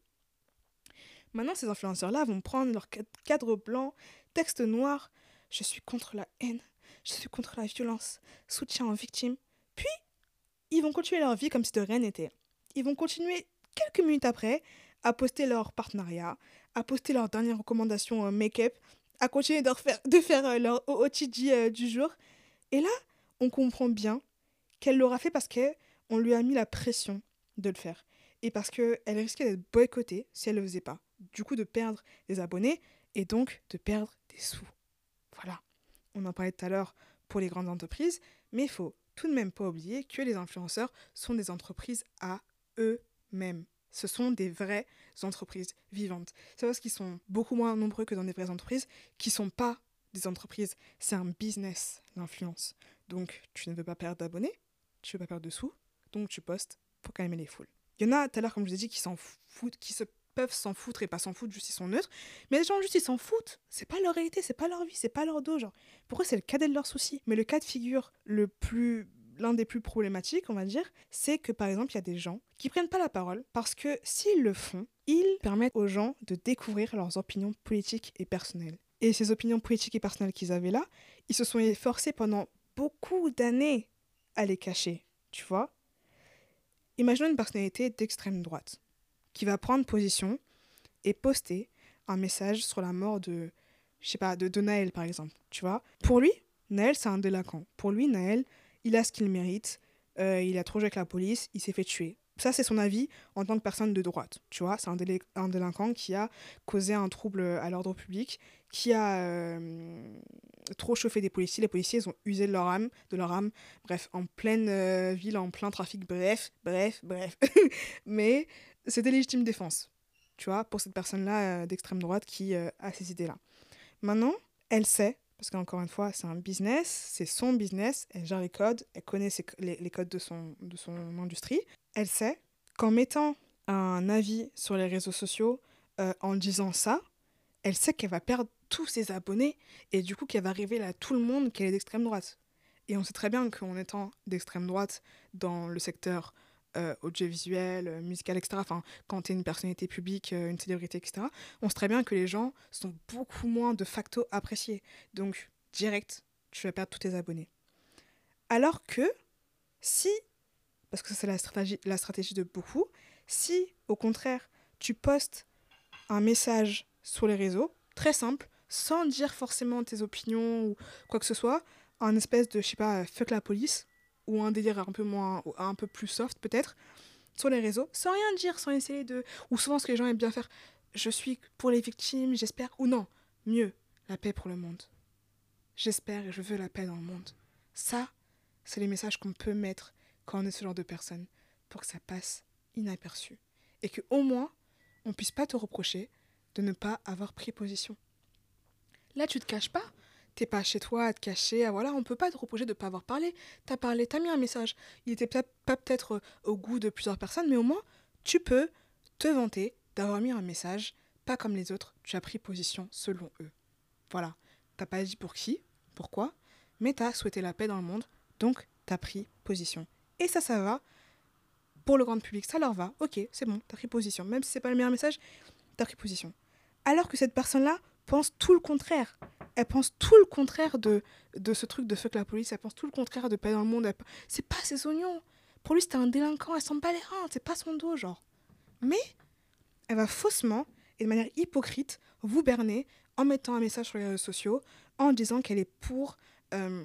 Maintenant, ces influenceurs-là vont prendre leur ca- cadre blanc, texte noir. Je suis contre la haine. Je suis contre la violence. Soutien aux victimes. Puis, ils vont continuer leur vie comme si de rien n'était. Ils vont continuer quelques minutes après à poster leur partenariat, à poster leurs dernières recommandations euh, make-up, à continuer de, faire euh, leur OOTD euh, du jour. Et là, on comprend bien qu'elle l'aura fait parce que on lui a mis la pression de le faire. Et parce qu'elle risquait d'être boycottée si elle ne le faisait pas. Du coup, de perdre des abonnés et donc de perdre des sous. Voilà. On en parlait tout à l'heure pour les grandes entreprises, mais il faut tout de même pas oublier que les influenceurs sont des entreprises à eux-mêmes. Ce sont des vraies entreprises vivantes. C'est parce qu'ils sont beaucoup moins nombreux que dans des vraies entreprises, qui sont pas des entreprises. C'est un business, l'influence. Donc, tu ne veux pas perdre d'abonnés, tu veux pas perdre de sous, donc tu postes pour calmer les foules. Il y en a, tout à l'heure, comme je vous ai dit, qui s'en foutent, qui se peuvent s'en foutre et pas s'en foutre, juste ils sont neutres. Mais les gens, juste ils s'en foutent. C'est pas leur réalité, c'est pas leur vie, c'est pas leur dos. Genre, pour eux, c'est le cadet de leurs soucis. Mais le cas de figure le plus l'un des plus problématiques, on va dire, c'est que par exemple, il y a des gens qui prennent pas la parole parce que s'ils le font, ils permettent aux gens de découvrir leurs opinions politiques et personnelles. Et ces opinions politiques et personnelles qu'ils avaient là, ils se sont efforcés pendant beaucoup d'années à les cacher, tu vois. Imaginons une personnalité d'extrême droite qui va prendre position et poster un message sur la mort de, je sais pas, de, de Naël par exemple, tu vois. Pour lui, Naël c'est un délinquant. Pour lui, Naël, il a ce qu'il mérite, euh, il a trop joué avec la police, il s'est fait tuer. Ça, c'est son avis en tant que personne de droite. Tu vois, c'est un, délinquant qui a causé un trouble à l'ordre public, qui a euh, trop chauffé des policiers. Les policiers, ils ont usé de leur âme, de leur âme. Bref, en pleine euh, ville, en plein trafic. Bref, bref, bref. Mais c'était légitime défense. Tu vois, pour cette personne-là d'extrême droite qui a ces idées-là. Maintenant, elle sait, parce qu'encore une fois, c'est un business, c'est son business, elle gère les codes, elle connaît les codes de son, de son industrie. Elle sait qu'en mettant un avis sur les réseaux sociaux, euh, en disant ça, elle sait qu'elle va perdre tous ses abonnés et du coup qu'elle va révéler à tout le monde qu'elle est d'extrême droite. Et on sait très bien qu'en étant d'extrême droite dans le secteur euh, audiovisuel, euh, musical, etc., enfin, quand tu es une personnalité publique, euh, une célébrité, etc., on sait très bien que les gens sont beaucoup moins de facto appréciés. Donc, direct, tu vas perdre tous tes abonnés. Alors que si, parce que c'est la stratégie, la stratégie de beaucoup, si au contraire tu postes un message sur les réseaux, très simple, sans dire forcément tes opinions ou quoi que ce soit, un espèce de, je sais pas, fuck la police, ou un délire un peu moins, un peu plus soft peut-être, sur les réseaux, sans rien dire, sans essayer de... Ou souvent ce que les gens aiment bien faire, je suis pour les victimes, j'espère, ou non, mieux, la paix pour le monde. J'espère et je veux la paix dans le monde. Ça, c'est les messages qu'on peut mettre quand on est ce genre de personne, pour que ça passe inaperçu. Et que au moins, on puisse pas te reprocher de ne pas avoir pris position. Là, tu te caches pas. T'es pas chez toi à te cacher. Ah, voilà, on peut pas te reprocher de pas avoir parlé. T'as parlé, t'as mis un message. Il était pas peut-être euh, au goût de plusieurs personnes, mais au moins, tu peux te vanter d'avoir mis un message, pas comme les autres. Tu as pris position selon eux. Voilà. T'as pas dit pour qui, pourquoi, mais t'as souhaité la paix dans le monde, donc t'as pris position. Et ça, ça va. Pour le grand public, ça leur va. Ok, c'est bon, t'as pris position. Même si c'est pas le meilleur message, t'as pris position. Alors que cette personne-là, pense tout le contraire. Elle pense tout le contraire de, de ce truc de fuck la police. Elle pense tout le contraire de paix dans le monde. C'est pas ses oignons. Pour lui, c'était un délinquant. Elle s'en bat les reins. C'est pas son dos, genre. Mais elle va faussement et de manière hypocrite vous berner en mettant un message sur les réseaux sociaux en disant qu'elle est pour euh,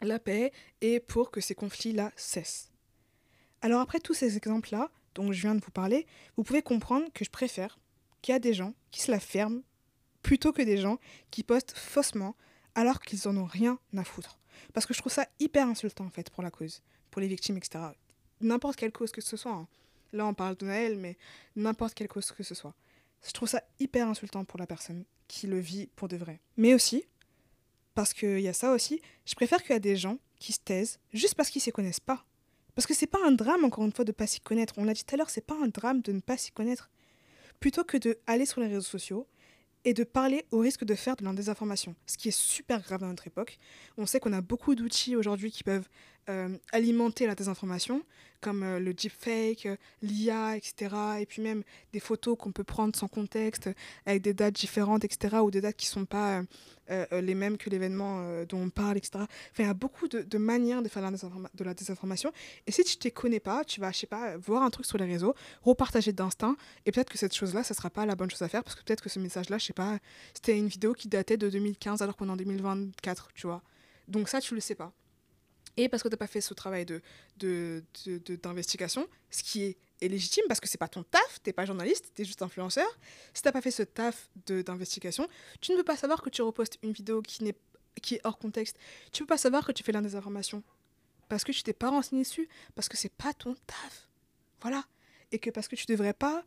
la paix et pour que ces conflits-là cessent. Alors après tous ces exemples-là, dont je viens de vous parler, vous pouvez comprendre que je préfère qu'il y a des gens qui se la ferment plutôt que des gens qui postent faussement alors qu'ils en ont rien à foutre. Parce que je trouve ça hyper insultant en fait pour la cause, pour les victimes, etc. N'importe quelle cause que ce soit. Hein. Là on parle de Noël, mais n'importe quelle cause que ce soit. Je trouve ça hyper insultant pour la personne qui le vit pour de vrai. Mais aussi, parce qu'il y a ça aussi, je préfère qu'il y a des gens qui se taisent juste parce qu'ils ne se connaissent pas. Parce que c'est pas un drame, encore une fois, de ne pas s'y connaître. On l'a dit tout à l'heure, c'est pas un drame de ne pas s'y connaître. Plutôt que d'aller sur les réseaux sociaux et de parler au risque de faire de la désinformation, ce qui est super grave dans notre époque. On sait qu'on a beaucoup d'outils aujourd'hui qui peuvent euh, alimenter la désinformation, comme euh, le deepfake, euh, l'IA, etc. Et puis même des photos qu'on peut prendre sans contexte, avec des dates différentes, etc. Ou des dates qui ne sont pas les mêmes que l'événement dont on parle, etc. Enfin, il y a beaucoup de, manières de faire de la, désinformation. Et si tu ne t'y connais pas, tu vas, je sais pas, voir un truc sur les réseaux, repartager d'instinct, et peut-être que cette chose-là, ça ne sera pas la bonne chose à faire, parce que peut-être que ce message-là, je sais pas, c'était une vidéo qui datait de 2015 alors qu'on est en 2024, tu vois. Donc ça, tu le sais pas et parce que tu n'as pas fait ce travail de, d'investigation, de, ce qui est, légitime parce que c'est pas ton taf, tu n'es pas journaliste, tu es juste influenceur. Si tu n'as pas fait ce taf d'investigation, tu ne peux pas savoir que tu repostes une vidéo qui, n'est, qui est hors contexte. Tu ne peux pas savoir que tu fais l'un des informations parce que tu t'es pas renseigné dessus, parce que c'est pas ton taf. Voilà. Et que parce que tu devrais pas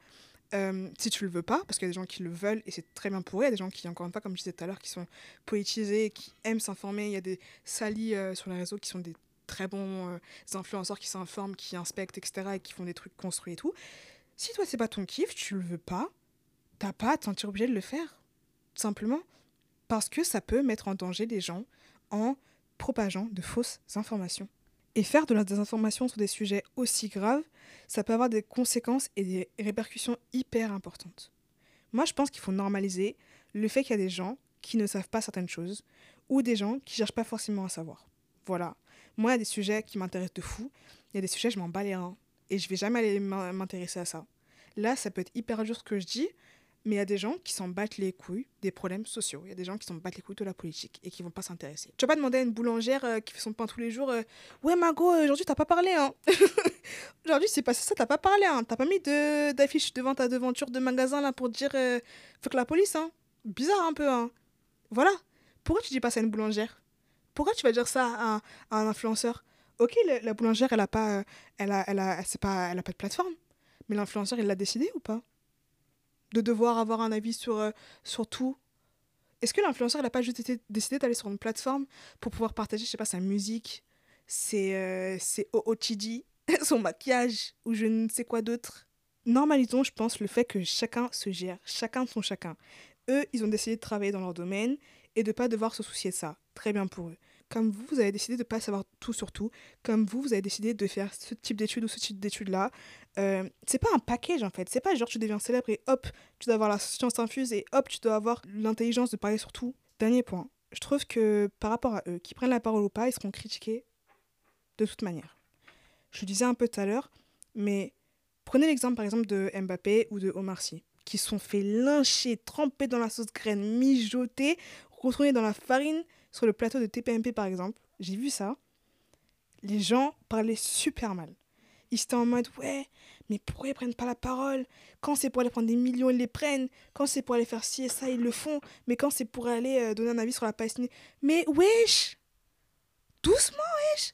euh, si tu le veux pas, parce qu'il y a des gens qui le veulent et c'est très bien pour eux, il y a des gens qui, encore une fois, comme je disais tout à l'heure, qui sont politisés, qui aiment s'informer, il y a des salis euh, sur les réseaux qui sont des très bons euh, influenceurs qui s'informent, qui inspectent, etc., et qui font des trucs construits et tout. Si toi, c'est pas ton kiff, tu le veux pas, t'as pas à te sentir obligé de le faire. Simplement. Parce que ça peut mettre en danger des gens en propageant de fausses informations. Et faire de la désinformation sur des sujets aussi graves, ça peut avoir des conséquences et des répercussions hyper importantes. Moi, je pense qu'il faut normaliser le fait qu'il y a des gens qui ne savent pas certaines choses ou des gens qui cherchent pas forcément à savoir. Voilà. Moi, il y a des sujets qui m'intéressent de fou. Il y a des sujets, je m'en bats les. Et je vais jamais aller m'intéresser à ça. Là, ça peut être hyper dur ce que je dis, mais il y a des gens qui s'en battent les couilles des problèmes sociaux. Il y a des gens qui s'en battent les couilles de la politique et qui vont pas s'intéresser. Tu vas pas demander à une boulangère euh, qui fait son pain tous les jours euh, Ouais, Margot, aujourd'hui, t'as pas parlé. Hein. aujourd'hui, c'est passé ça, t'as pas parlé. Hein. T'as pas mis d'affiche devant ta devanture de magasin là pour dire euh, Faut que la police. Hein. Bizarre un peu. Hein. Voilà. Pourquoi tu dis pas ça à une boulangère? Pourquoi tu vas dire ça à, un influenceur? Ok, la, boulangère, elle a pas, elle a, elle a, pas, elle a pas de plateforme. Mais l'influenceur, il l'a décidé ou pas? De devoir avoir un avis sur, euh, sur tout. Est-ce que l'influenceur, n'a pas juste décidé d'aller sur une plateforme pour pouvoir partager, je sais pas, sa musique, ses, euh, ses OOTD, son maquillage ou je ne sais quoi d'autre? Normalisons, je pense, le fait que chacun se gère, chacun son chacun. Eux, ils ont décidé de travailler dans leur domaine et de pas devoir se soucier de ça. Très bien pour eux comme vous, vous avez décidé de ne pas savoir tout sur tout, comme vous, vous avez décidé de faire ce type d'études ou ce type d'études-là, euh, c'est pas un package en fait. C'est pas genre tu deviens célèbre et hop, tu dois avoir la science infuse et hop, tu dois avoir l'intelligence de parler sur tout. Dernier point, je trouve que par rapport à eux, qui prennent la parole ou pas, ils seront critiqués de toute manière. Je le disais un peu tout à l'heure, mais prenez l'exemple par exemple de Mbappé ou de Omar Sy, qui sont fait lyncher, trempés dans la sauce graine, mijotés, retournés dans la farine sur le plateau de TPMP par exemple. J'ai vu ça. Les gens parlaient super mal. Ils étaient en mode ouais, mais pourquoi ils prennent pas la parole? Quand c'est pour aller prendre des millions, ils les prennent. Quand c'est pour aller faire ci et ça, ils le font. Mais quand c'est pour aller euh, donner un avis sur la Palestine. Mais wesh Doucement, wesh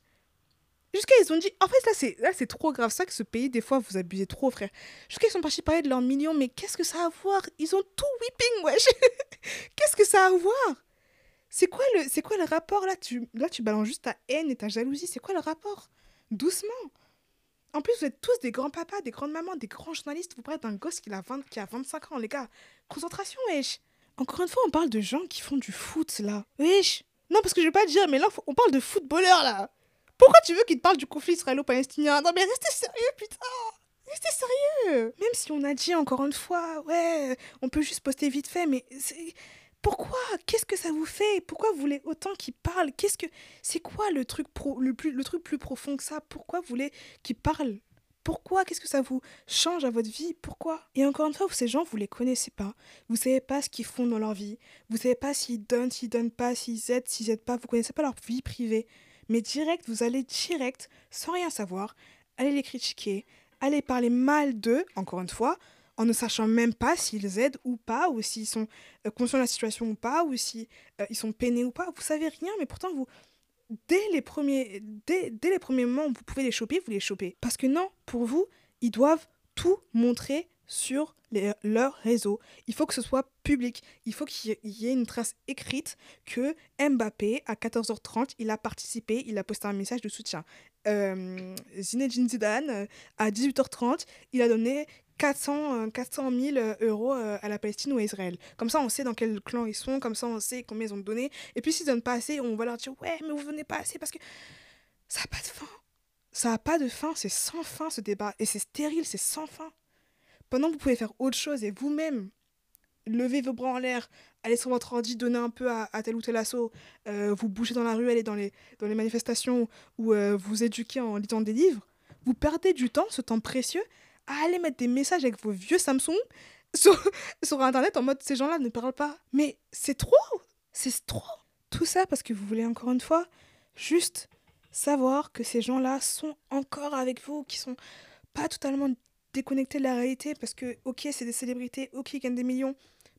Jusqu'à ils ont dit, en fait là c'est trop grave ça que ce pays des fois vous abusez trop frère. Jusqu'à ils sont partis parler de leurs millions mais qu'est-ce que ça a à voir? Ils ont tout whipping wesh. qu'est-ce que ça a à voir? C'est quoi le c'est quoi le rapport là? Tu là tu balances juste ta haine et ta jalousie, c'est quoi le rapport? Doucement. En plus, vous êtes tous des grands papas, des grandes mamans, des grands journalistes. Vous parlez d'un gosse qui a, 20, qui a 25 ans, les gars. Concentration, wesh. Encore une fois, on parle de gens qui font du foot, là. Wesh. Non, parce que je vais pas dire, mais là, on parle de footballeurs, là. Pourquoi tu veux qu'ils te parlent du conflit israélo-palestinien? Non, mais restez sérieux, putain. Restez sérieux. Même si on a dit encore une fois, ouais, on peut juste poster vite fait, mais Pourquoi? Qu'est-ce que ça vous fait? Pourquoi vous voulez autant qu'il parle? Qu'est-ce que c'est quoi le truc le plus le truc plus profond que ça? Pourquoi vous voulez qu'il parle? Pourquoi? Qu'est-ce que ça vous change à votre vie? Pourquoi? Et encore une fois, ces gens, vous les connaissez pas. Vous savez pas ce qu'ils font dans leur vie. Vous savez pas s'ils donnent, s'ils donnent pas, s'ils aident, s'ils aident pas. Vous connaissez pas leur vie privée. Mais direct, vous allez direct, sans rien savoir, aller les critiquer, aller parler mal d'eux, encore une fois, en ne sachant même pas s'ils aident ou pas, ou s'ils sont euh, conscients de la situation ou pas, ou s'ils euh, ils sont peinés ou pas. Vous savez rien, mais pourtant vous, dès les premiers, dès, dès les premiers moments où vous pouvez les choper, vous les chopez. Parce que non, pour vous, ils doivent tout montrer sur leur réseau. Il faut que ce soit public. Il faut qu'il y ait une trace écrite que Mbappé, à 14h30, il a participé, il a posté un message de soutien. Euh, Zinedine Zidane, à 18h30, il a donné 400, 400 000 euros euh, à la Palestine ou à Israël. Comme ça, on sait dans quel clan ils sont, comme ça, on sait combien ils ont donné. Et puis, s'ils donnent pas assez, on va leur dire Ouais, mais vous venez pas assez parce que ça n'a pas de fin. Ça n'a pas de fin, c'est sans fin ce débat. Et c'est stérile, c'est sans fin. Pendant que vous pouvez faire autre chose et vous-même lever vos bras en l'air, aller sur votre ordi, donner un peu à, tel ou tel assaut, euh, vous bouger dans la rue, aller dans les, dans les manifestations ou euh, vous éduquer en lisant des livres, vous perdez du temps, ce temps précieux, à aller mettre des messages avec vos vieux Samsung sur, sur Internet en mode ces gens-là ne parlent pas. Mais c'est trop C'est trop Tout ça parce que vous voulez encore une fois juste savoir que ces gens-là sont encore avec vous, qui sont pas totalement déconnectés de la réalité parce que, ok, c'est des célébrités, ok, ils gagnent des millions,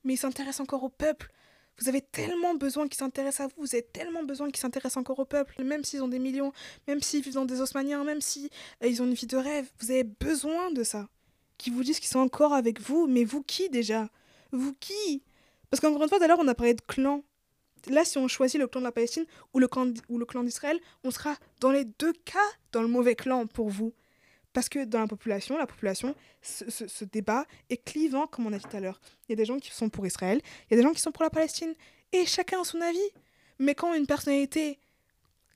mais ils s'intéressent encore au peuple. Vous avez tellement besoin qu'ils s'intéressent à vous, vous avez tellement besoin qu'ils s'intéressent encore au peuple, même s'ils ont des millions, même s'ils vivent dans des osmaniens, même si euh, ont une vie de rêve, vous avez besoin de ça. Qu'ils vous disent qu'ils sont encore avec vous, mais vous qui déjà? Vous qui? Parce qu'encore une fois, d'ailleurs, on a parlé de clan. Là, si on choisit le clan de la Palestine ou le clan, ou le clan d'Israël, on sera dans les deux cas dans le mauvais clan pour vous. Parce que dans la population, la population, ce, débat est clivant, comme on a dit tout à l'heure. Il y a des gens qui sont pour Israël, il y a des gens qui sont pour la Palestine, et chacun a son avis. Mais quand une personnalité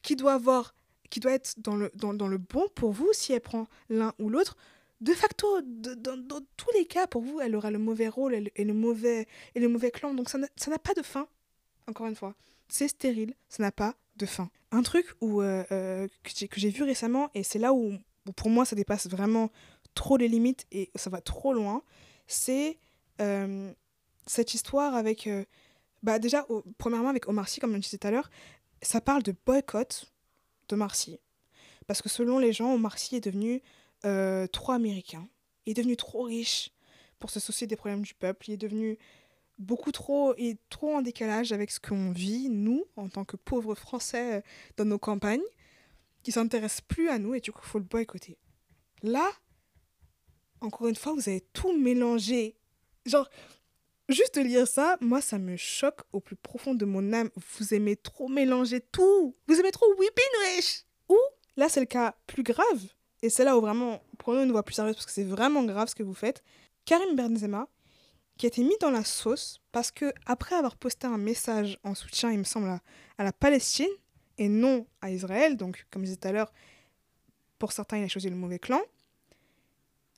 qui doit avoir, qui doit être dans le, dans, le bon pour vous, si elle prend l'un ou l'autre, de facto, dans, tous les cas, pour vous, elle aura le mauvais rôle et le, mauvais, et le mauvais clan. Donc ça n'a pas de fin, encore une fois. C'est stérile, ça n'a pas de fin. Un truc où, euh, euh, que j'ai vu récemment, et c'est là où pour moi ça dépasse vraiment trop les limites et ça va trop loin, c'est euh, cette histoire avec... Euh, bah déjà, premièrement avec Omar Sy, comme je disais tout à l'heure, ça parle de boycott d'Omar Sy. Parce que selon les gens, Omar Sy est devenu euh, trop américain. Il est devenu trop riche pour se soucier des problèmes du peuple. Il est devenu beaucoup trop et trop en décalage avec ce qu'on vit, nous, en tant que pauvres Français dans nos campagnes qui s'intéresse plus à nous et du coup, il faut le boycotter. Là, encore une fois, vous avez tout mélangé. Genre, juste lire ça, moi, ça me choque au plus profond de mon âme. Vous aimez trop mélanger tout. Vous aimez trop whipping rich. Ou, là, c'est le cas plus grave. Et c'est là où vraiment, prenons une voix plus sérieuse parce que c'est vraiment grave ce que vous faites. Karim Benzema, qui a été mis dans la sauce parce que après avoir posté un message en soutien, il me semble, à la Palestine, et non à Israël, donc comme je disais tout à l'heure, pour certains il a choisi le mauvais clan,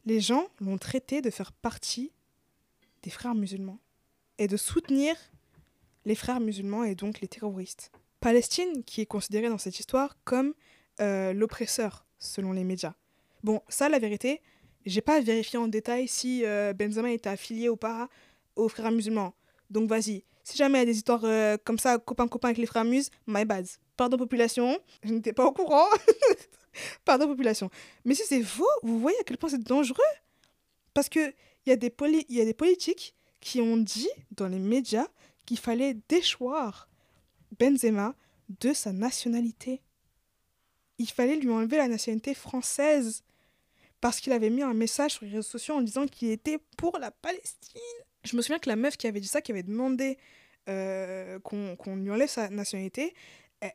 les gens l'ont traité de faire partie des frères musulmans et de soutenir les frères musulmans et donc les terroristes. Palestine qui est considérée dans cette histoire comme euh, l'oppresseur selon les médias. Bon, ça la vérité, j'ai pas vérifié en détail si euh, Benzema était affilié ou pas aux frères musulmans. Donc vas-y, si jamais il y a des histoires euh, comme ça, copain-copain avec les frères muses, my bad. Pardon population, je n'étais pas au courant. Pardon population. Mais si c'est faux, vous voyez à quel point c'est dangereux. Parce qu'il y, a des y a des politiques qui ont dit dans les médias qu'il fallait déchoir Benzema de sa nationalité. Il fallait lui enlever la nationalité française parce qu'il avait mis un message sur les réseaux sociaux en disant qu'il était pour la Palestine. Je me souviens que la meuf qui avait dit ça, qui avait demandé euh, qu'on lui enlève sa nationalité,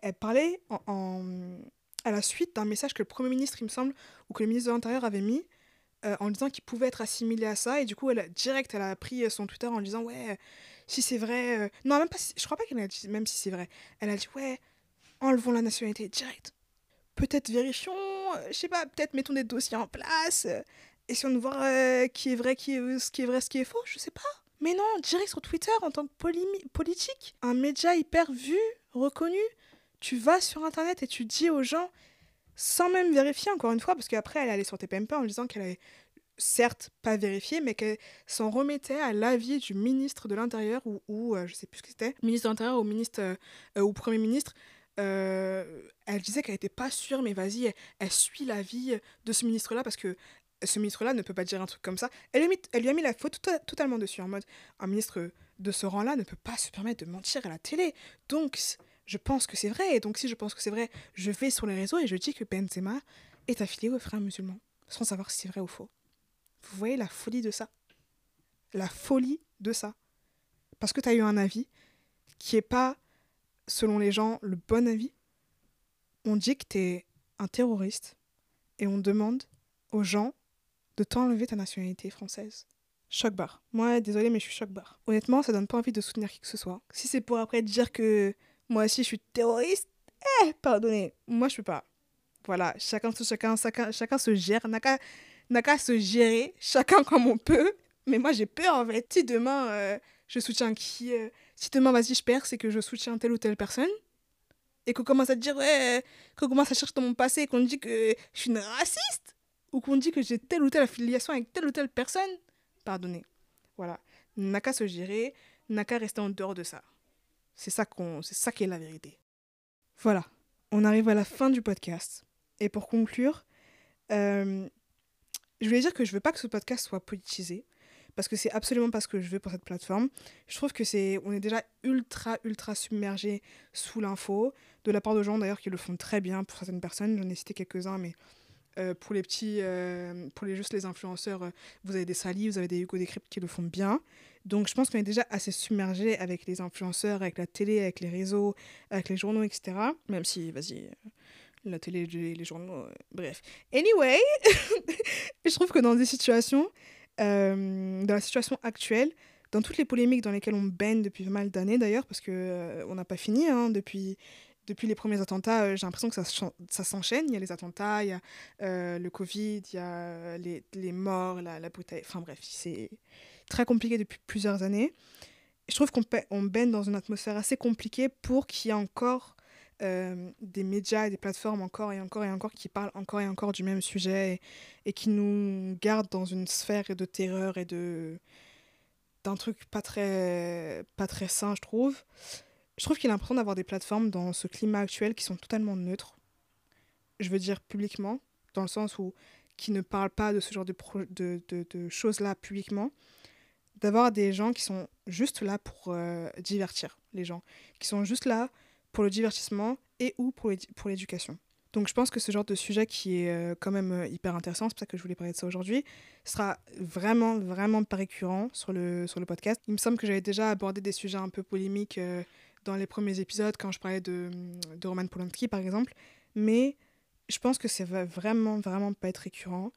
elle, parlait à la suite d'un message que le Premier ministre, il me semble, ou que le ministre de l'Intérieur avait mis, euh, en disant qu'il pouvait être assimilé à ça. Et du coup, elle direct, elle a pris son Twitter en disant Ouais, si c'est vrai. Euh, non, même pas. je crois pas qu'elle a dit même si c'est vrai. Elle a dit Ouais, enlevons la nationalité direct. Peut-être vérifions, je sais pas, peut-être mettons des dossiers en place. Essayons de voir qui est vrai, qui est, ce qui est vrai, ce qui est faux, je sais pas. Mais non, direct sur Twitter en tant que politique, un média hyper vu, reconnu, tu vas sur Internet et tu dis aux gens, sans même vérifier encore une fois, parce qu'après elle allait sur TPMP en disant qu'elle avait certes pas vérifié, mais qu'elle s'en remettait à l'avis du ministre de l'Intérieur ou, ou euh, je sais plus ce que c'était, ministre de l'Intérieur ou ministre euh, ou Premier ministre. Euh, elle disait qu'elle n'était pas sûre, mais vas-y, elle, suit l'avis de ce ministre-là parce que ce ministre-là ne peut pas dire un truc comme ça. Elle lui a mis, elle lui a mis la faute totalement dessus, en mode un ministre de ce rang-là ne peut pas se permettre de mentir à la télé. Donc, je pense que c'est vrai. Et donc, si je pense que c'est vrai, je vais sur les réseaux et je dis que Benzema est affilié aux frères musulmans, sans savoir si c'est vrai ou faux. Vous voyez la folie de ça La folie de ça. Parce que tu as eu un avis qui est pas, selon les gens, le bon avis. On dit que tu es un terroriste et on demande aux gens de t'enlever ta nationalité française. Choc bar. Moi, désolé, mais je suis choc bar. Honnêtement, ça donne pas envie de soutenir qui que ce soit. Si c'est pour après dire que moi aussi je suis terroriste, eh, pardonnez, moi je peux pas. Voilà, chacun, chacun, chacun, chacun se gère, n'a qu'à se gérer, chacun comme on peut. Mais moi j'ai peur en fait. Si demain euh, je soutiens qui. Euh, si demain, vas-y, je perds, c'est que je soutiens telle ou telle personne. Et qu'on commence à dire, ouais, qu'on commence à chercher dans mon passé et qu'on dit que je suis une raciste ou qu'on dit que j'ai telle ou telle affiliation avec telle ou telle personne, pardonnez. Voilà. N'a qu'à se gérer, n'a qu'à rester en dehors de ça. C'est ça, qu'on, c'est ça qui est la vérité. Voilà. On arrive à la fin du podcast. Et pour conclure, euh, je voulais dire que je veux pas que ce podcast soit politisé parce que c'est absolument pas ce que je veux pour cette plateforme. Je trouve que c'est on est déjà ultra ultra submergé sous l'info de la part de gens d'ailleurs qui le font très bien pour certaines personnes, j'en ai cité quelques-uns mais euh, pour les petits, euh, pour les juste les influenceurs, euh, vous avez des Sally, vous avez des Hugo Décrypte qui le font bien. Donc je pense qu'on est déjà assez submergé avec les influenceurs, avec la télé, avec les réseaux, avec les journaux, etc. Même si, vas-y, la télé, les journaux, bref. Anyway, je trouve que dans des situations, dans la situation actuelle, dans toutes les polémiques dans lesquelles on baigne depuis pas mal d'années d'ailleurs, parce que on n'a pas fini hein, depuis depuis les premiers attentats, euh, j'ai l'impression que ça, s'enchaîne. Il y a les attentats, il y a euh, le Covid, il y a les, les morts, la, la brutalité. Enfin bref, c'est très compliqué depuis plusieurs années. Je trouve qu'on on baigne dans une atmosphère assez compliquée pour qu'il y ait encore euh, des médias et des plateformes encore et encore et encore qui parlent encore et encore du même sujet et, et qui nous gardent dans une sphère de terreur et de d'un truc pas très pas très sain je trouve je trouve qu'il est important d'avoir des plateformes dans ce climat actuel qui sont totalement neutres. Je veux dire publiquement, dans le sens où qui ne parlent pas de ce genre de, choses-là publiquement. D'avoir des gens qui sont juste là pour euh, divertir les gens, qui sont juste là pour le divertissement et ou pour l'éducation. Donc je pense que ce genre de sujet qui est euh, quand même euh, hyper intéressant, c'est pour ça que je voulais parler de ça aujourd'hui, sera vraiment, vraiment pas récurrent sur le, sur le podcast. Il me semble que j'avais déjà abordé des sujets un peu polémiques dans les premiers épisodes quand je parlais de, de Roman Polanski par exemple, mais je pense que ça va vraiment, vraiment pas être récurrent.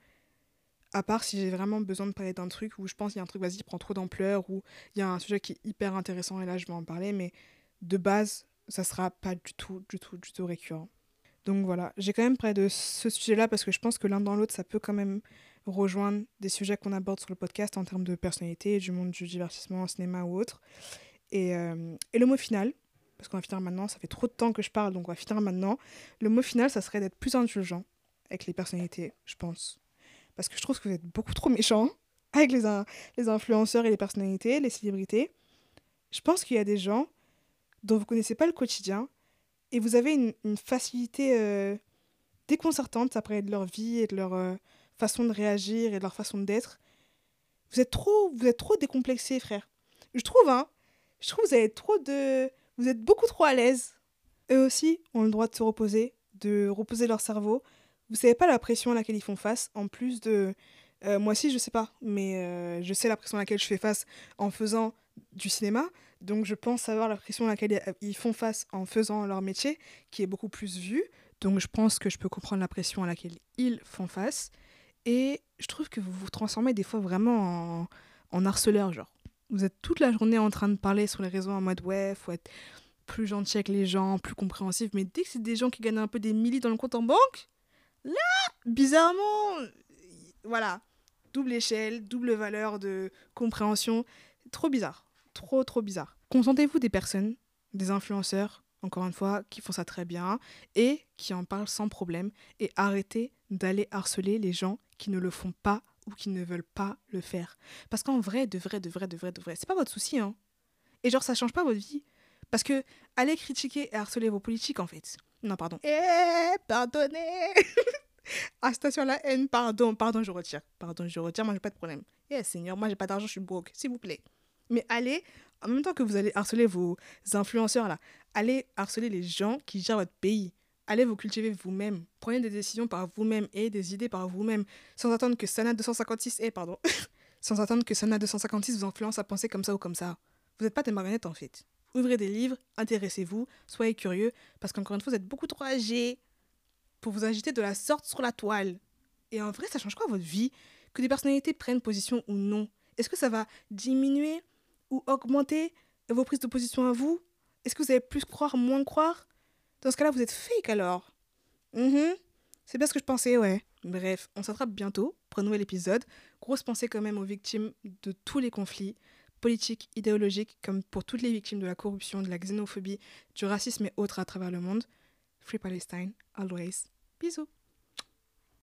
À part si j'ai vraiment besoin de parler d'un truc où je pense qu'il y a un truc, vas-y, prend trop d'ampleur, ou il y a un sujet qui est hyper intéressant et là je vais en parler, mais de base, ça sera pas du tout, du tout, du tout récurrent. Donc voilà, j'ai quand même parlé de ce sujet-là parce que je pense que l'un dans l'autre, ça peut quand même rejoindre des sujets qu'on aborde sur le podcast en termes de personnalité, du monde du divertissement, cinéma ou autre. Et, euh, et le mot final, parce qu'on va finir maintenant, ça fait trop de temps que je parle, donc on va finir maintenant. Le mot final, ça serait d'être plus indulgent avec les personnalités, je pense. Parce que je trouve que vous êtes beaucoup trop méchants avec les, les influenceurs et les personnalités, les célébrités. Je pense qu'il y a des gens dont vous connaissez pas le quotidien et vous avez une, facilité euh, déconcertante après de leur vie et de leur euh, façon de réagir et de leur façon d'être. Vous êtes trop, vous êtes trop décomplexés, frère. Je trouve, hein. Je trouve que vous avez trop de vous êtes beaucoup trop à l'aise. Eux aussi ont le droit de se reposer, de reposer leur cerveau. Vous savez pas la pression à laquelle ils font face, en plus de... Euh, moi aussi, je sais pas, mais euh, je sais la pression à laquelle je fais face en faisant du cinéma. Donc je pense savoir la pression à laquelle ils font face en faisant leur métier, qui est beaucoup plus vu. Donc je pense que je peux comprendre la pression à laquelle ils font face. Et je trouve que vous vous transformez des fois vraiment en, en harceleur, genre vous êtes toute la journée en train de parler sur les réseaux en mode ouais, faut être plus gentil avec les gens, plus compréhensif. Mais dès que c'est des gens qui gagnent un peu des milliers dans le compte en banque, là, bizarrement, voilà, double échelle, double valeur de compréhension. trop bizarre. Trop, trop bizarre. Contentez-vous des personnes, des influenceurs, encore une fois, qui font ça très bien et qui en parlent sans problème. Et arrêtez d'aller harceler les gens qui ne le font pas ou qui ne veulent pas le faire. Parce qu'en vrai, de vrai, de vrai, de vrai, de vrai, c'est pas votre souci, hein. Et genre, ça change pas votre vie. Parce que allez critiquer et harceler vos politiques, en fait. Non, pardon. Eh, pardonnez Ah, station la haine, pardon, pardon, je retire. Pardon, je retire, moi j'ai pas de problème. Eh, Seigneur, moi j'ai pas d'argent, je suis broke, s'il vous plaît. Mais allez, en même temps que vous allez harceler vos influenceurs là, allez harceler les gens qui gèrent votre pays. Allez vous cultiver vous-même. Prenez des décisions par vous-même et des idées par vous-même, sans attendre que Sana 256, eh, pardon, sans attendre que Sana 256 vous influence à penser comme ça ou comme ça. Vous n'êtes pas des marionnettes en fait. Ouvrez des livres, intéressez-vous, soyez curieux, parce qu'encore une fois, vous êtes beaucoup trop âgé pour vous agiter de la sorte sur la toile. Et en vrai, ça change quoi votre vie? Que des personnalités prennent position ou non Est-ce que ça va diminuer ou augmenter vos prises de position à vous? Est-ce que vous allez plus croire, moins croire? Dans ce cas-là, vous êtes fake alors. Mhm. C'est bien ce que je pensais, ouais. Bref, on s'attrape bientôt pour un nouvel épisode. Grosse pensée quand même aux victimes de tous les conflits politiques, idéologiques, comme pour toutes les victimes de la corruption, de la xénophobie, du racisme et autres à travers le monde. Free Palestine, always. Bisous